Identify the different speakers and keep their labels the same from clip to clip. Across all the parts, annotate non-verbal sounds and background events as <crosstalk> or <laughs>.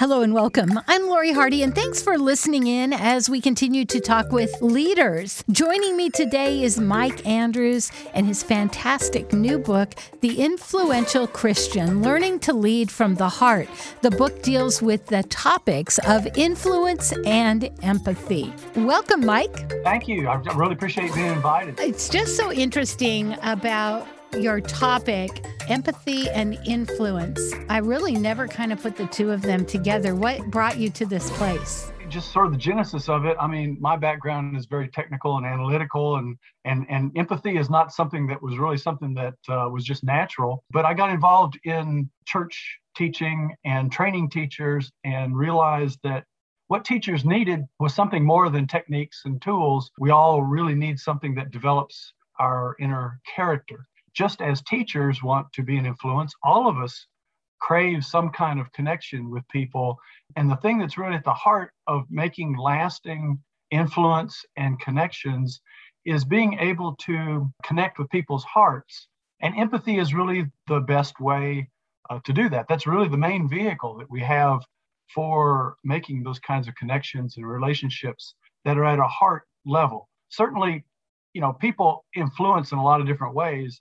Speaker 1: Hello and welcome. I'm Lori Hardy, and thanks for listening in as we continue to talk with leaders. Joining me today is Mike Andrews and his fantastic new book, The Influential Christian Learning to Lead from the Heart. The book deals with the topics of influence and empathy. Welcome, Mike.
Speaker 2: Thank you. I really appreciate being invited.
Speaker 1: It's just so interesting about your topic, empathy and influence. I really never kind of put the two of them together. What brought you to this place?
Speaker 2: Just sort of the genesis of it. I mean, my background is very technical and analytical, and and and empathy is not something that was really something that uh, was just natural. But I got involved in church teaching and training teachers, and realized that what teachers needed was something more than techniques and tools. We all really need something that develops our inner character just as teachers want to be an influence, all of us crave some kind of connection with people. And the thing that's really at the heart of making lasting influence and connections is being able to connect with people's hearts. And empathy is really the best way uh, to do that. That's really the main vehicle that we have for making those kinds of connections and relationships that are at a heart level. Certainly, you know, people influence in a lot of different ways.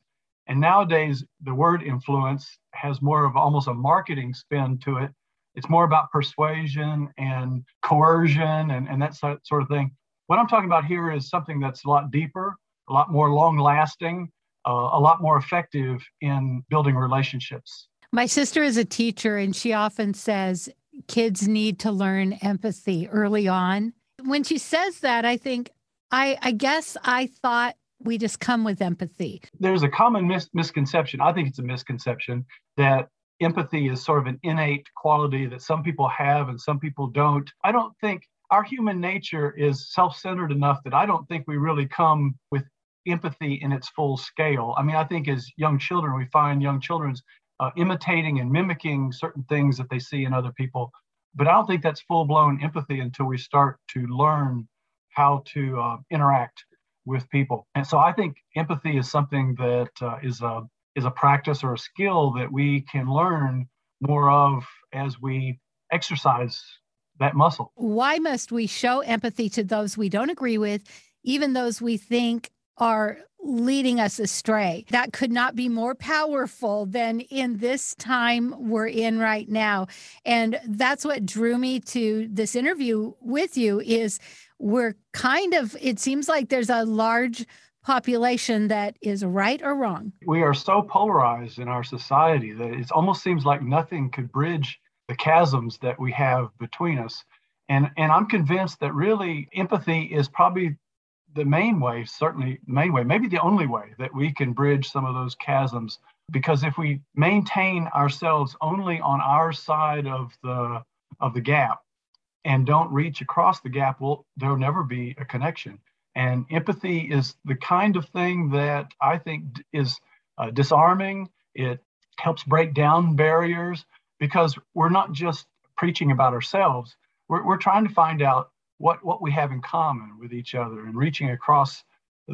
Speaker 2: And nowadays, the word influence has more of almost a marketing spin to it. It's more about persuasion and coercion and, and that sort of thing. What I'm talking about here is something that's a lot deeper, a lot more long lasting, uh, a lot more effective in building relationships.
Speaker 1: My sister is a teacher, and she often says kids need to learn empathy early on. When she says that, I think, I, I guess I thought we just come with empathy.
Speaker 2: There's a common mis- misconception. I think it's a misconception that empathy is sort of an innate quality that some people have and some people don't. I don't think our human nature is self centered enough that I don't think we really come with empathy in its full scale. I mean, I think as young children, we find young children's uh, imitating and mimicking certain things that they see in other people. But I don't think that's full blown empathy until we start to learn how to uh, interact with people. And so I think empathy is something that uh, is a is a practice or a skill that we can learn more of as we exercise that muscle.
Speaker 1: Why must we show empathy to those we don't agree with, even those we think are leading us astray. That could not be more powerful than in this time we're in right now. And that's what drew me to this interview with you is we're kind of it seems like there's a large population that is right or wrong.
Speaker 2: We are so polarized in our society that it almost seems like nothing could bridge the chasms that we have between us. And and I'm convinced that really empathy is probably the main way, certainly main way, maybe the only way that we can bridge some of those chasms. Because if we maintain ourselves only on our side of the of the gap and don't reach across the gap, well, there'll never be a connection. And empathy is the kind of thing that I think is uh, disarming. It helps break down barriers because we're not just preaching about ourselves. We're, we're trying to find out what what we have in common with each other and reaching across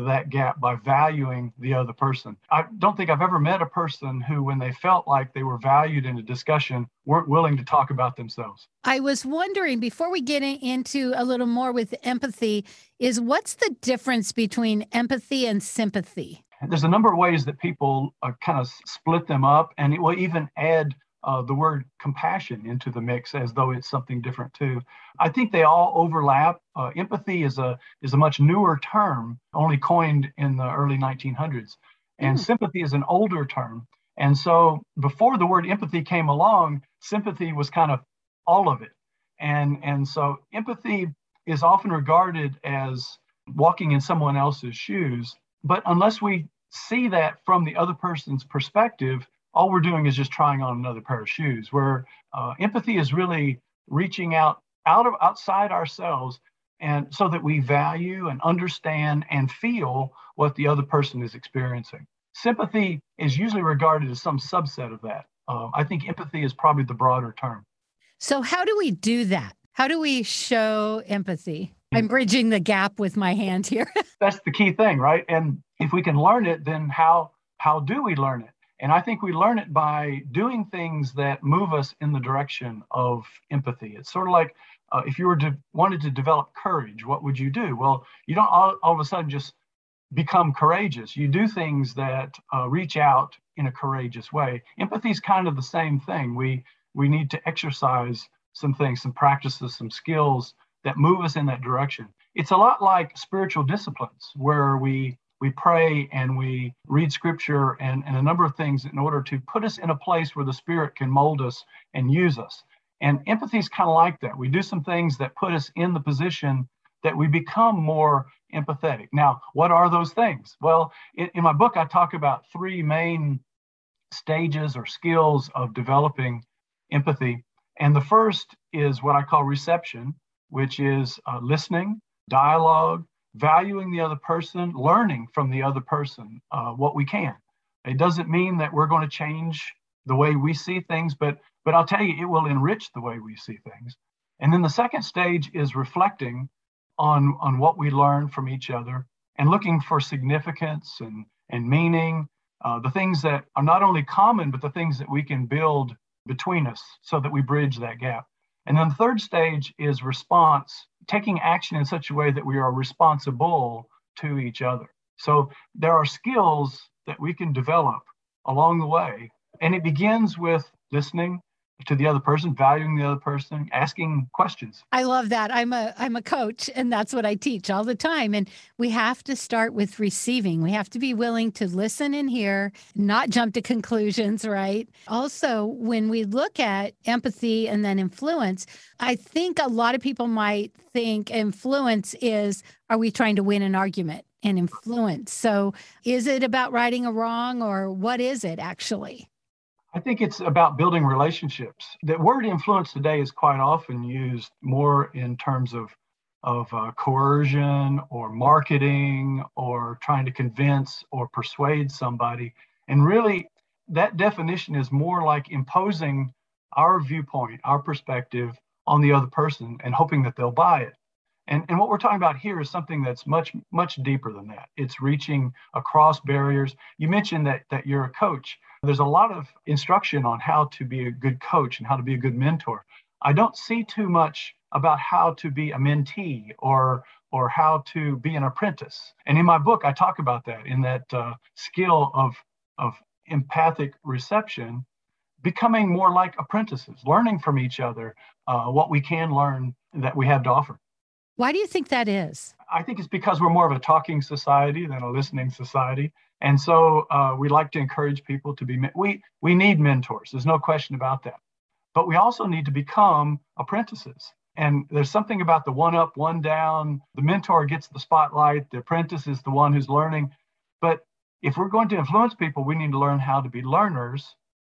Speaker 2: that gap by valuing the other person. I don't think I've ever met a person who, when they felt like they were valued in a discussion, weren't willing to talk about themselves.
Speaker 1: I was wondering before we get into a little more with empathy, is what's the difference between empathy and sympathy?
Speaker 2: There's a number of ways that people uh, kind of split them up, and it will even add uh, the word compassion into the mix as though it's something different too. I think they all overlap. Uh, empathy is a is a much newer term, only coined in the early 1900s, and mm. sympathy is an older term. And so before the word empathy came along, sympathy was kind of all of it. And and so empathy is often regarded as walking in someone else's shoes, but unless we see that from the other person's perspective, all we're doing is just trying on another pair of shoes. Where uh, empathy is really reaching out out of outside ourselves, and so that we value and understand and feel what the other person is experiencing. Sympathy is usually regarded as some subset of that. Uh, I think empathy is probably the broader term.
Speaker 1: So, how do we do that? How do we show empathy? I'm bridging the gap with my hand here. <laughs>
Speaker 2: That's the key thing, right? And if we can learn it, then how how do we learn it? And I think we learn it by doing things that move us in the direction of empathy. It's sort of like uh, if you were to wanted to develop courage, what would you do? Well, you don't all, all of a sudden just become courageous. You do things that uh, reach out in a courageous way. Empathy is kind of the same thing. We we need to exercise some things, some practices, some skills that move us in that direction. It's a lot like spiritual disciplines where we we pray and we read scripture and, and a number of things in order to put us in a place where the spirit can mold us and use us. And empathy is kind of like that. We do some things that put us in the position that we become more empathetic. Now, what are those things? Well, in, in my book, I talk about three main stages or skills of developing empathy. And the first is what I call reception, which is uh, listening, dialogue, valuing the other person, learning from the other person uh, what we can. It doesn't mean that we're going to change the way we see things, but but I'll tell you, it will enrich the way we see things. And then the second stage is reflecting on on what we learn from each other and looking for significance and and meaning, uh, the things that are not only common, but the things that we can build between us so that we bridge that gap. And then the third stage is response, taking action in such a way that we are responsible to each other. So there are skills that we can develop along the way. And it begins with listening to the other person, valuing the other person, asking questions.
Speaker 1: I love that. I'm a I'm a coach and that's what I teach all the time and we have to start with receiving. We have to be willing to listen and hear, not jump to conclusions, right? Also, when we look at empathy and then influence, I think a lot of people might think influence is are we trying to win an argument? and influence. So, is it about righting a wrong or what is it actually?
Speaker 2: I think it's about building relationships. That word influence today is quite often used more in terms of of uh, coercion or marketing or trying to convince or persuade somebody. And really, that definition is more like imposing our viewpoint, our perspective on the other person and hoping that they'll buy it. And, and what we're talking about here is something that's much, much deeper than that. It's reaching across barriers. You mentioned that, that you're a coach. There's a lot of instruction on how to be a good coach and how to be a good mentor. I don't see too much about how to be a mentee or or how to be an apprentice. And in my book, I talk about that in that uh, skill of of empathic reception, becoming more like apprentices, learning from each other uh, what we can learn that we have to offer.
Speaker 1: Why do you think that is?
Speaker 2: I think it's because we're more of a talking society than a listening society. And so uh, we like to encourage people to be, we, we need mentors. There's no question about that. But we also need to become apprentices. And there's something about the one up, one down. The mentor gets the spotlight, the apprentice is the one who's learning. But if we're going to influence people, we need to learn how to be learners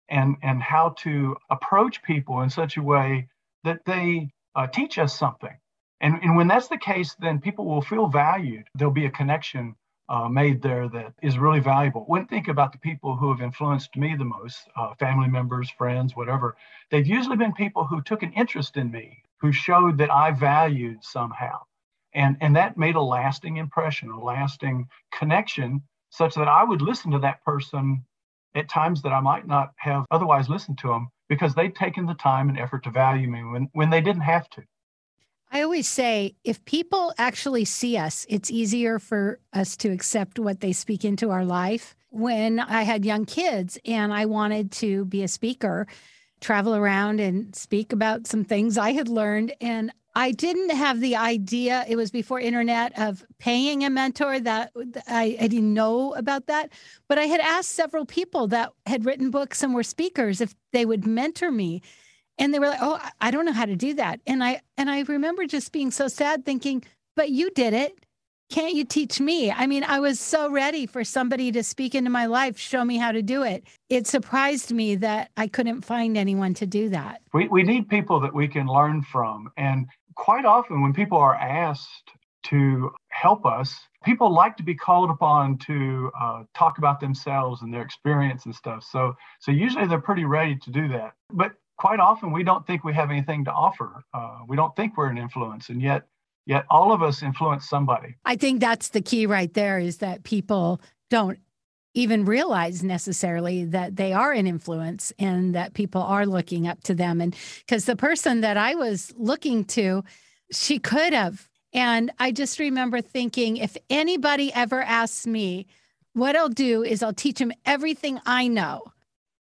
Speaker 2: and, and how to approach people in such a way that they uh, teach us something and, and when that's the case, then people will feel valued. There'll be a connection uh, made there that is really valuable. When think about the people who have influenced me the most, uh, family members, friends, whatever, they've usually been people who took an interest in me, who showed that I valued somehow. And, and that made a lasting impression, a lasting connection, such that I would listen to that person at times that I might not have otherwise listened to them because they'd taken the time and effort to value me when, when they didn't have to.
Speaker 1: I always say if people actually see us, it's easier for us to accept what they speak into our life. When I had young kids and I wanted to be a speaker, travel around and speak about some things I had learned, and I didn't have the idea, it was before internet, of paying a mentor that I, I, didn't know about that. But I had asked several people that had written books and were speakers if they would mentor me and they were like oh i don't know how to do that. And i and i remember just being so sad thinking but you did it. Can't you teach me? I mean i was so ready for somebody to speak into my life show me how to do it. It surprised me that i couldn't find anyone to do that.
Speaker 2: We, we need people that we can learn from. And quite often when people are asked to help us people like to be called upon to uh, talk about themselves and their experience and stuff. So so usually they're pretty ready to do that. But quite often we don't think we have anything to offer. Uh, we don't think we're an influence, and yet, yet all of us influence somebody.
Speaker 1: I think that's the key right there is that people don't even realize necessarily that they are an influence and that people are looking up to them. And because the person that I was looking to, she could have. And I just remember thinking if anybody ever asks me, what I'll do is I'll teach them everything I know.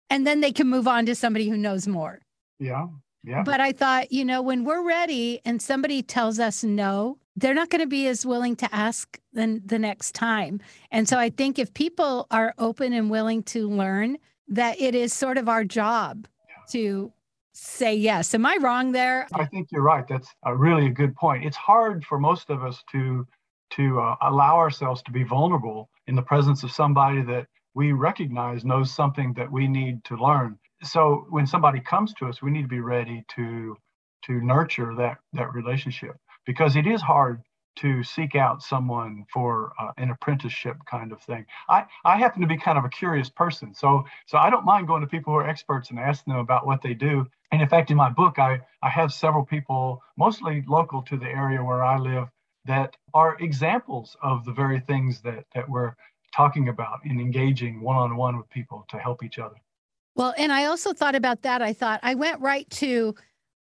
Speaker 1: And then they can move on to somebody who knows more.
Speaker 2: Yeah. Yeah.
Speaker 1: But I thought, you know, when we're ready and somebody tells us no, they're not going to be as willing to ask than the next time. And so I think if people are open and willing to learn, that it is sort of our job to say yes. Am I wrong there?
Speaker 2: I think you're right. That's a really a good point. It's hard for most of us to to uh, allow ourselves to be vulnerable in the presence of somebody that we recognize knows something that we need to learn. So when somebody comes to us, we need to be ready to to nurture that that relationship because it is hard to seek out someone for uh, an apprenticeship kind of thing. I, I happen to be kind of a curious person, so so I don't mind going to people who are experts and asking them about what they do. And in fact, in my book, I I have several people, mostly local to the area where I live, that are examples of the very things that that we're talking about in engaging one-on-one with people to help each other.
Speaker 1: Well, and I also thought about that. I thought I went right to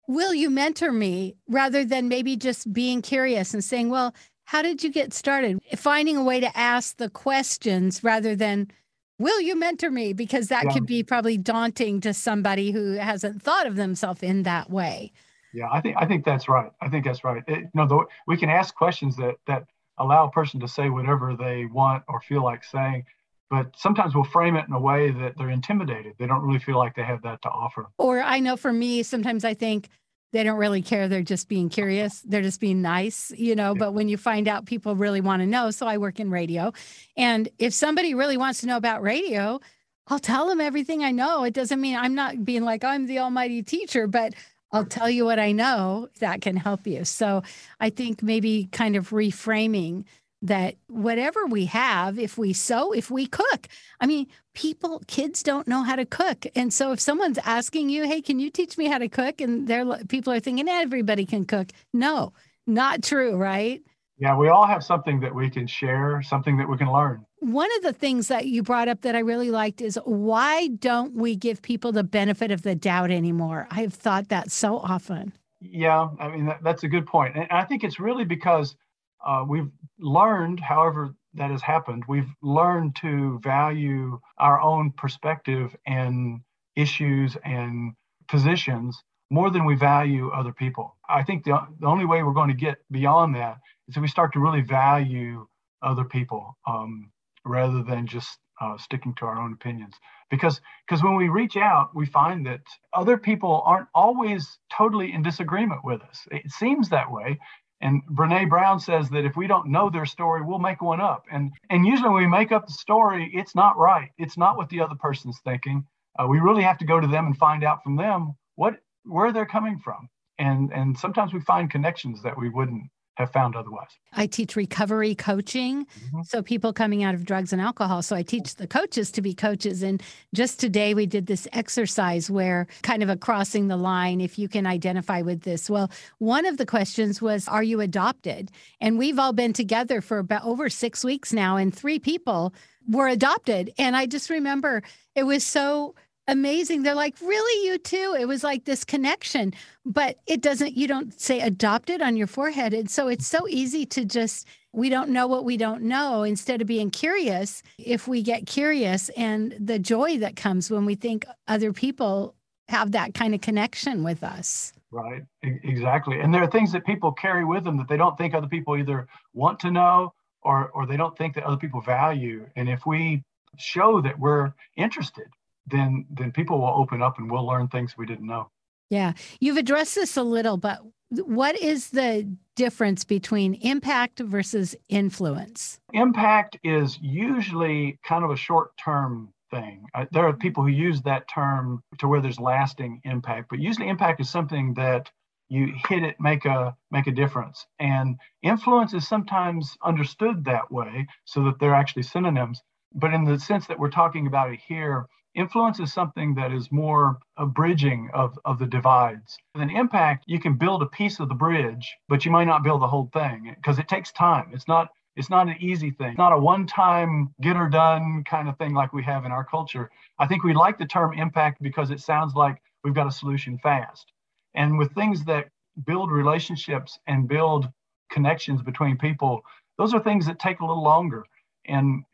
Speaker 1: will you mentor me rather than maybe just being curious and saying, well, how did you get started? Finding a way to ask the questions rather than, will you mentor me? Because that yeah. could be probably daunting to somebody who hasn't thought of themselves in that way.
Speaker 2: Yeah, I think I think that's right. I think that's right. It, you know, the, we can ask questions that that allow a person to say whatever they want or feel like saying, but sometimes we'll frame it in a way that they're intimidated. They don't really feel like they have that to offer.
Speaker 1: Or I know for me, sometimes I think they don't really care. They're just being curious. They're just being nice, you know. Yeah. But when you find out people really want to know, so I work in radio. And if somebody really wants to know about radio, I'll tell them everything I know. It doesn't mean I'm not being like I'm the almighty teacher, but I'll tell you what I know that can help you. So I think maybe kind of reframing that whatever we have, if we sew, if we cook, I mean, people, kids don't know how to cook. And so if someone's asking you, hey, can you teach me how to cook? And they're people are thinking everybody can cook. No, not true, right?
Speaker 2: Yeah, we all have something that we can share, something that we can learn.
Speaker 1: One of the things that you brought up that I really liked is why don't we give people the benefit of the doubt anymore? I've thought that so often.
Speaker 2: Yeah, I mean, that, that's a good point. And I think it's really because uh, we've learned, however that has happened, we've learned to value our own perspective and issues and positions more than we value other people. I think the, the only way we're going to get beyond that is if we start to really value other people um, rather than just uh, sticking to our own opinions. Because because when we reach out, we find that other people aren't always totally in disagreement with us. It seems that way. And Brene Brown says that if we don't know their story, we'll make one up. And and usually when we make up the story, it's not right. It's not what the other person's thinking. Uh, we really have to go to them and find out from them what where they're coming from. And and sometimes we find connections that we wouldn't have found otherwise.
Speaker 1: I teach recovery coaching. Mm-hmm. So people coming out of drugs and alcohol. So I teach the coaches to be coaches. And just today we did this exercise where kind of a crossing the line, if you can identify with this. Well, one of the questions was, Are you adopted? And we've all been together for about over six weeks now, and three people were adopted. And I just remember it was so amazing. They're like, really, you too? It was like this connection, but it doesn't, you don't say adopted on your forehead. And so it's so easy to just, we don't know what we don't know. Instead of being curious, if we get curious and the joy that comes when we think other people have that kind of connection with us.
Speaker 2: Right, exactly. And there are things that people carry with them that they don't think other people either want to know or, or they don't think that other people value. And if we show that we're interested then then people will open up and we'll learn things we didn't know.
Speaker 1: Yeah. You've addressed this a little, but what is the difference between impact versus influence?
Speaker 2: Impact is usually kind of a short term thing. Uh, there are people who use that term to where there's lasting impact, but usually impact is something that you hit it make a make a difference and influence is sometimes understood that way so that they're actually synonyms but in the sense that we're talking about it here Influence is something that is more a bridging of, of the divides. With an impact, you can build a piece of the bridge, but you might not build the whole thing because it takes time. It's not It's not an easy thing, It's not a one time get her done kind of thing like we have in our culture. I think we like the term impact because it sounds like we've got a solution fast. And with things that build relationships and build connections between people, those are things that take a little longer. And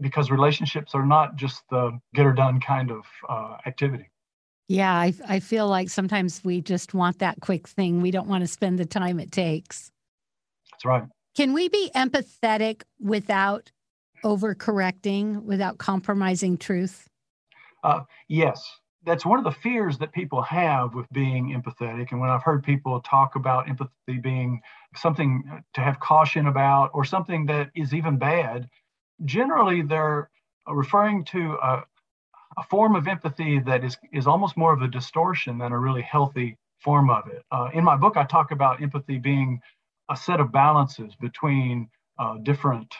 Speaker 2: because relationships are not just the get her done kind of uh, activity.
Speaker 1: Yeah, I, I feel like sometimes we just want that quick thing. We don't want to spend the time it takes.
Speaker 2: That's right.
Speaker 1: Can we be empathetic without overcorrecting, without compromising truth?
Speaker 2: Uh, yes. That's one of the fears that people have with being empathetic. And when I've heard people talk about empathy being something to have caution about or something that is even bad, generally they're referring to a, a form of empathy that is, is almost more of a distortion than a really healthy form of it. Uh, in my book, I talk about empathy being a set of balances between uh, different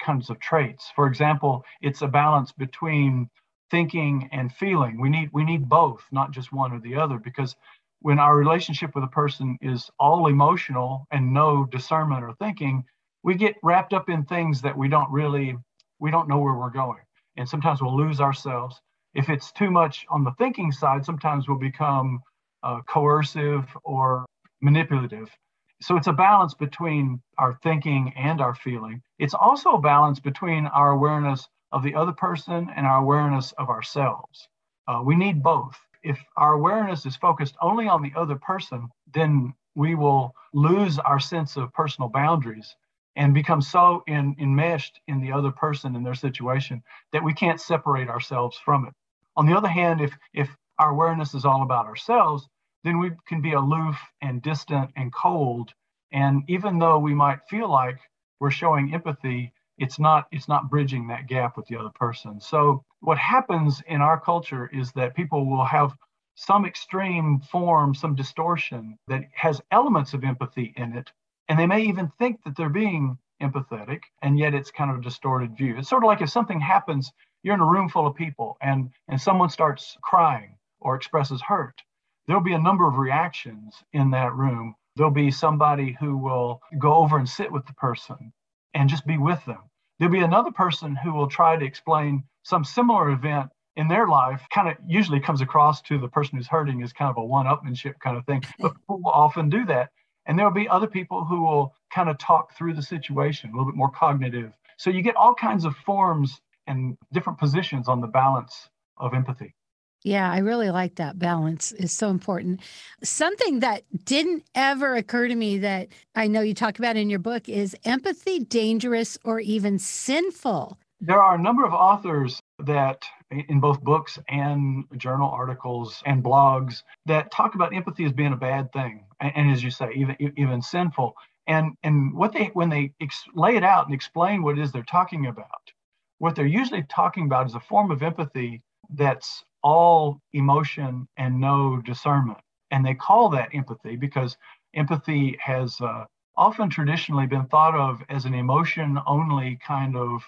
Speaker 2: kinds of traits. For example, it's a balance between thinking and feeling. We need we need both, not just one or the other, because when our relationship with a person is all emotional and no discernment or thinking, we get wrapped up in things that we don't really we don't know where we're going and sometimes we'll lose ourselves. If it's too much on the thinking side, sometimes we'll become uh, coercive or manipulative. So it's a balance between our thinking and our feeling. It's also a balance between our awareness of the other person and our awareness of ourselves. Uh, we need both. If our awareness is focused only on the other person, then we will lose our sense of personal boundaries and become so in, enmeshed in the other person and their situation that we can't separate ourselves from it. On the other hand, if if our awareness is all about ourselves, then we can be aloof and distant and cold. And even though we might feel like we're showing empathy, it's not it's not bridging that gap with the other person. So what happens in our culture is that people will have some extreme form, some distortion that has elements of empathy in it, and they may even think that they're being empathetic, and yet it's kind of a distorted view. It's sort of like if something happens, you're in a room full of people and, and someone starts crying or expresses hurt. There'll be a number of reactions in that room. There'll be somebody who will go over and sit with the person and just be with them. There'll be another person who will try to explain some similar event in their life kind of usually comes across to the person who's hurting as kind of a one-upmanship kind of thing. But people will often do that. And there'll be other people who will kind of talk through the situation, a little bit more cognitive. So you get all kinds of forms and different positions on the balance of empathy.
Speaker 1: Yeah, I really like that balance is so important. Something that didn't ever occur to me that I know you talk about in your book is empathy dangerous or even sinful?
Speaker 2: There are a number of authors that in both books and journal articles and blogs that talk about empathy as being a bad thing and, and as you say even even sinful. And and what they when they ex- lay it out and explain what it is they're talking about what they're usually talking about is a form of empathy that's all emotion and no discernment. And they call that empathy because empathy has uh, often traditionally been thought of as an emotion only kind of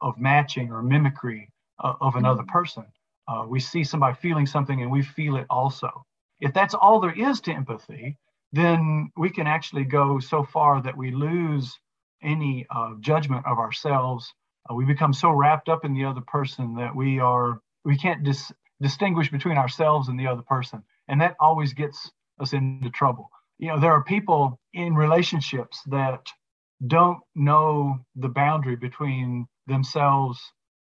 Speaker 2: of matching or mimicry uh, of another mm-hmm. person. Uh, we see somebody feeling something and we feel it also. If that's all there is to empathy, then we can actually go so far that we lose any uh, judgment of ourselves. Uh, we become so wrapped up in the other person that we are we can't dis- distinguish between ourselves and the other person, and that always gets us into trouble. You know, there are people in relationships that don't know the boundary between themselves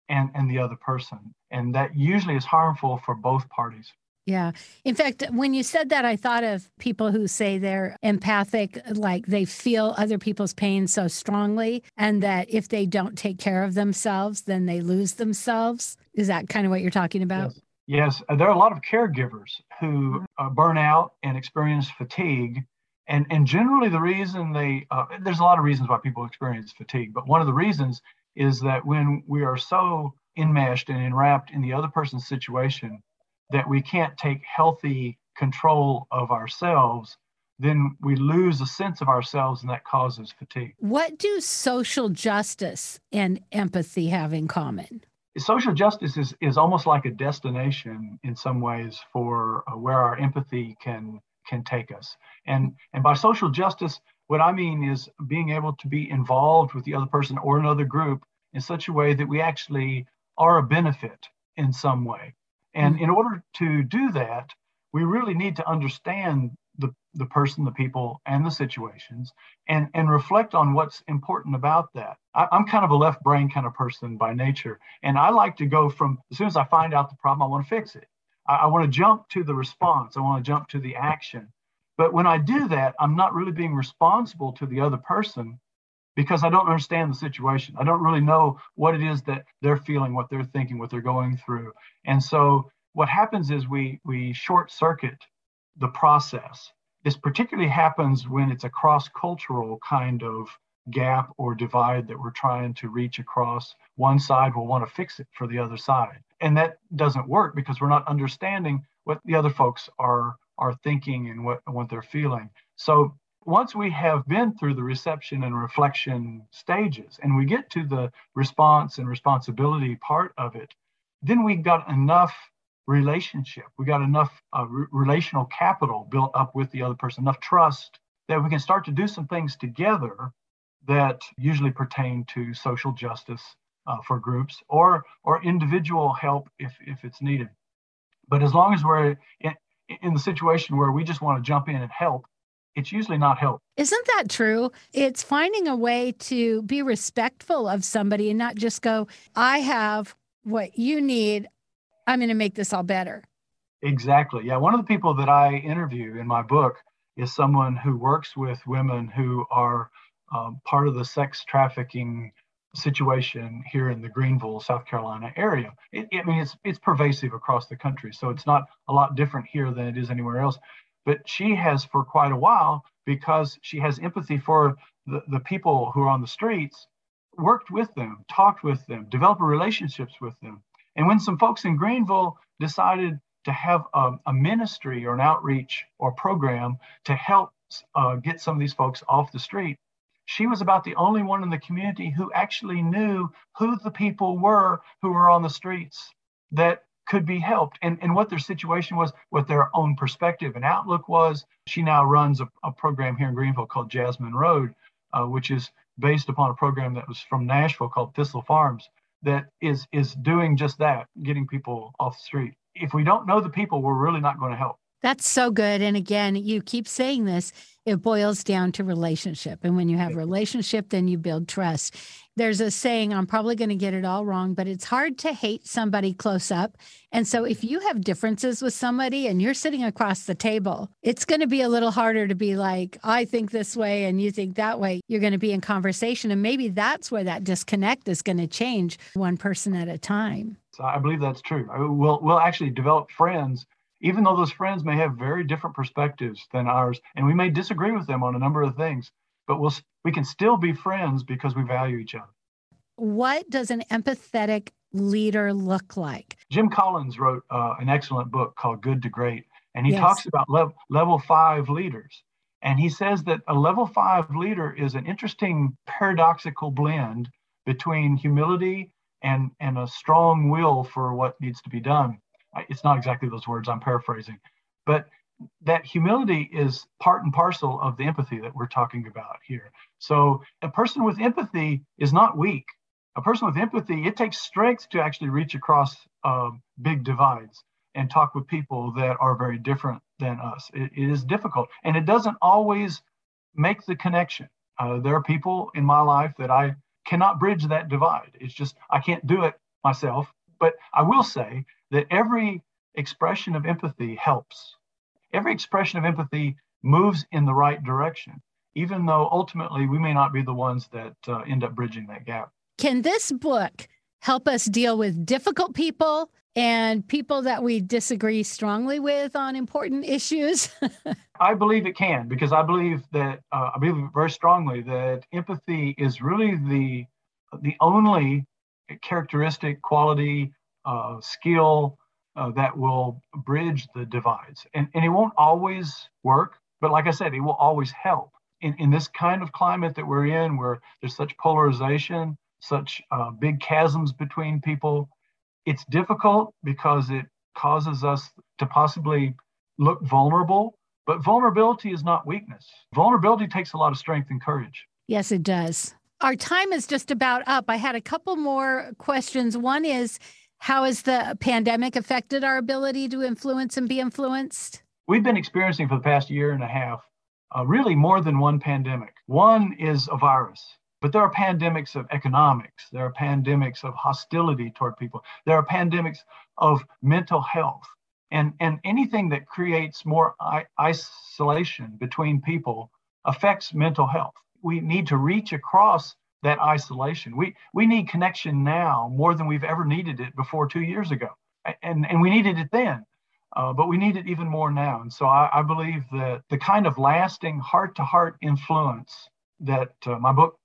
Speaker 2: and, and the other person. And that usually is harmful for both parties.
Speaker 1: Yeah. In fact, when you said that, I thought of people who say they're empathic, like they feel other people's pain so strongly, and that if they don't take care of themselves, then they lose themselves. Is that kind of what you're talking about?
Speaker 2: Yes. Yes. There are a lot of caregivers who uh, burn out and experience fatigue. And, and generally, the reason they, uh, there's a lot of reasons why people experience fatigue, but one of the reasons is that when we are so enmeshed and enwrapped in the other person's situation that we can't take healthy control of ourselves, then we lose a sense of ourselves and that causes fatigue.
Speaker 1: What do social justice and empathy have in common?
Speaker 2: Social justice is, is almost like a destination in some ways for uh, where our empathy can can take us. And, and by social justice, what I mean is being able to be involved with the other person or another group in such a way that we actually are a benefit in some way. And mm-hmm. in order to do that, we really need to understand the, the person, the people, and the situations and, and reflect on what's important about that. I, am kind of a left brain kind of person by nature. And I like to go from as soon as I find out the problem, I want to fix it. I, I want to jump to the response, I want to jump to the action. But when I do that, I'm not really being responsible to the other person because I don't understand the situation. I don't really know what it is that they're feeling, what they're thinking, what they're going through. And so what happens is we we short circuit the process. This particularly happens when it's a cross-cultural kind of gap or divide that we're trying to reach across. One side will want to fix it for the other side. And that doesn't work because we're not understanding what the other folks are are thinking and what, what they're feeling. So once we have been through the reception and reflection stages and we get to the response and responsibility part of it, then we've got enough relationship, we got enough uh, re- relational capital built up with the other person, enough trust that we can start to do some things together that usually pertain to social justice uh, for groups or or individual help if if it's needed. But as long as we're in, in the situation where we just want to jump in and help, it's usually not help.
Speaker 1: Isn't that true? It's finding a way to be respectful of somebody and not just go, I have what you need. I'm going to make this all better.
Speaker 2: Exactly. Yeah. One of the people that I interview in my book is someone who works with women who are um, part of the sex trafficking situation here in the Greenville, South Carolina area. It, I mean, it's it's pervasive across the country, so it's not a lot different here than it is anywhere else. But she has for quite a while because she has empathy for the, the people who are on the streets, worked with them, talked with them, developed relationships with them. And when some folks in Greenville decided to have a, a ministry or an outreach or program to help uh, get some of these folks off the street, she was about the only one in the community who actually knew who the people were who were on the streets that could be helped and, and what their situation was, what their own perspective and outlook was. She now runs a, a program here in Greenville called Jasmine Road, uh, which is based upon a program that was from Nashville called Thistle Farms that is is doing just that, getting people off the street. If we don't know the people, we're really not going to help.
Speaker 1: That's so good. And again, you keep saying this, it boils down to relationship. And when you have relationship, then you build trust. There's a saying, I'm probably going to get it all wrong, but it's hard to hate somebody close up. And so if you have differences with somebody and you're sitting across the table, it's going to be a little harder to be like, I think this way and you think that way. You're going to be in conversation. And maybe that's where that disconnect is going to change one person at a time.
Speaker 2: So I believe that's true. We'll, we'll actually develop friends even though those friends may have very different perspectives than ours, and we may disagree with them on a number of things, but we'll, we can still be friends because we value each other.
Speaker 1: What does an empathetic leader look like?
Speaker 2: Jim Collins wrote uh, an excellent book called Good to Great, and he yes. talks about le- level five leaders. And he says that a level five leader is an interesting paradoxical blend between humility and, and a strong will for what needs to be done it's not exactly those words, I'm paraphrasing, but that humility is part and parcel of the empathy that we're talking about here. So a person with empathy is not weak. A person with empathy, it takes strength to actually reach across uh, big divides and talk with people that are very different than us. It, it is difficult, and it doesn't always make the connection. Uh, there are people in my life that I cannot bridge that divide. It's just I can't do it myself. But I will say that every expression of empathy helps. Every expression of empathy moves in the right direction, even though ultimately we may not be the ones that uh, end up bridging that gap.
Speaker 1: Can this book help us deal with difficult people and people that we disagree strongly with on important issues? <laughs>
Speaker 2: I believe it can because I believe that uh, I believe very strongly that empathy is really the the only characteristic quality uh, skill uh, that will bridge the divides. And, and it won't always work, but like I said, it will always help. In, in this kind of climate that we're in, where there's such polarization, such uh, big chasms between people, it's difficult because it causes us to possibly look vulnerable But vulnerability is not weakness. Vulnerability takes a lot of strength and courage.
Speaker 1: Yes, it does. Our time is just about up. I had a couple more questions. One is how has the pandemic affected our ability to influence and be influenced?
Speaker 2: We've been experiencing for the past year and a half uh, really more than one pandemic. One is a virus, but there are pandemics of economics, there are pandemics of hostility toward people, there are pandemics of mental health. And, and anything that creates more I- isolation between people affects mental health. We need to reach across that isolation. We, we need connection now more than we've ever needed it before two years ago. And, and we needed it then, uh, but we need it even more now. And so I, I believe that the kind of lasting heart to heart influence that uh, my book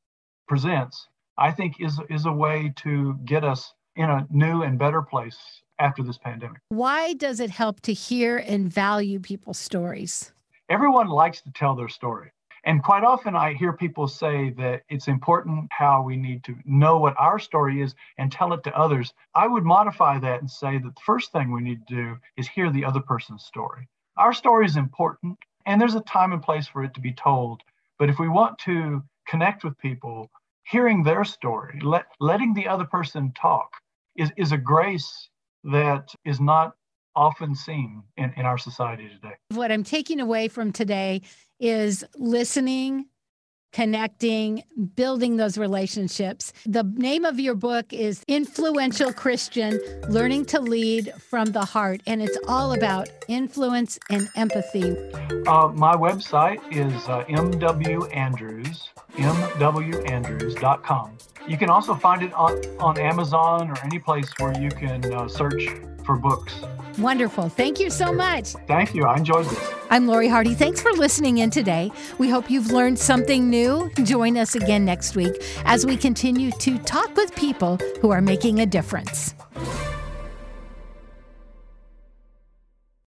Speaker 2: presents, I think is, is a way to get us in a new and better place after this pandemic.
Speaker 1: Why does it help to hear and value people's stories?
Speaker 2: Everyone likes to tell their story. And quite often I hear people say that it's important how we need to know what our story is and tell it to others. I would modify that and say that the first thing we need to do is hear the other person's story. Our story is important and there's a time and place for it to be told. But if we want to connect with people, hearing their story, let, letting the other person talk is, is a grace that is not often seen in, in our society today.
Speaker 1: What I'm taking away from today is listening, connecting, building those relationships. The name of your book is Influential Christian Learning to Lead from the Heart, and it's all about influence and empathy.
Speaker 2: Uh, my website is uh, mwandrews, mwandrews.com. You can also find it on, on Amazon or any place where you can uh, search for books.
Speaker 1: Wonderful. Thank you so much.
Speaker 2: Thank you. I enjoyed this.
Speaker 1: I'm Lori Hardy. Thanks for listening in today. We hope you've learned something new. Join us again next week as we continue to talk with people who are making a difference.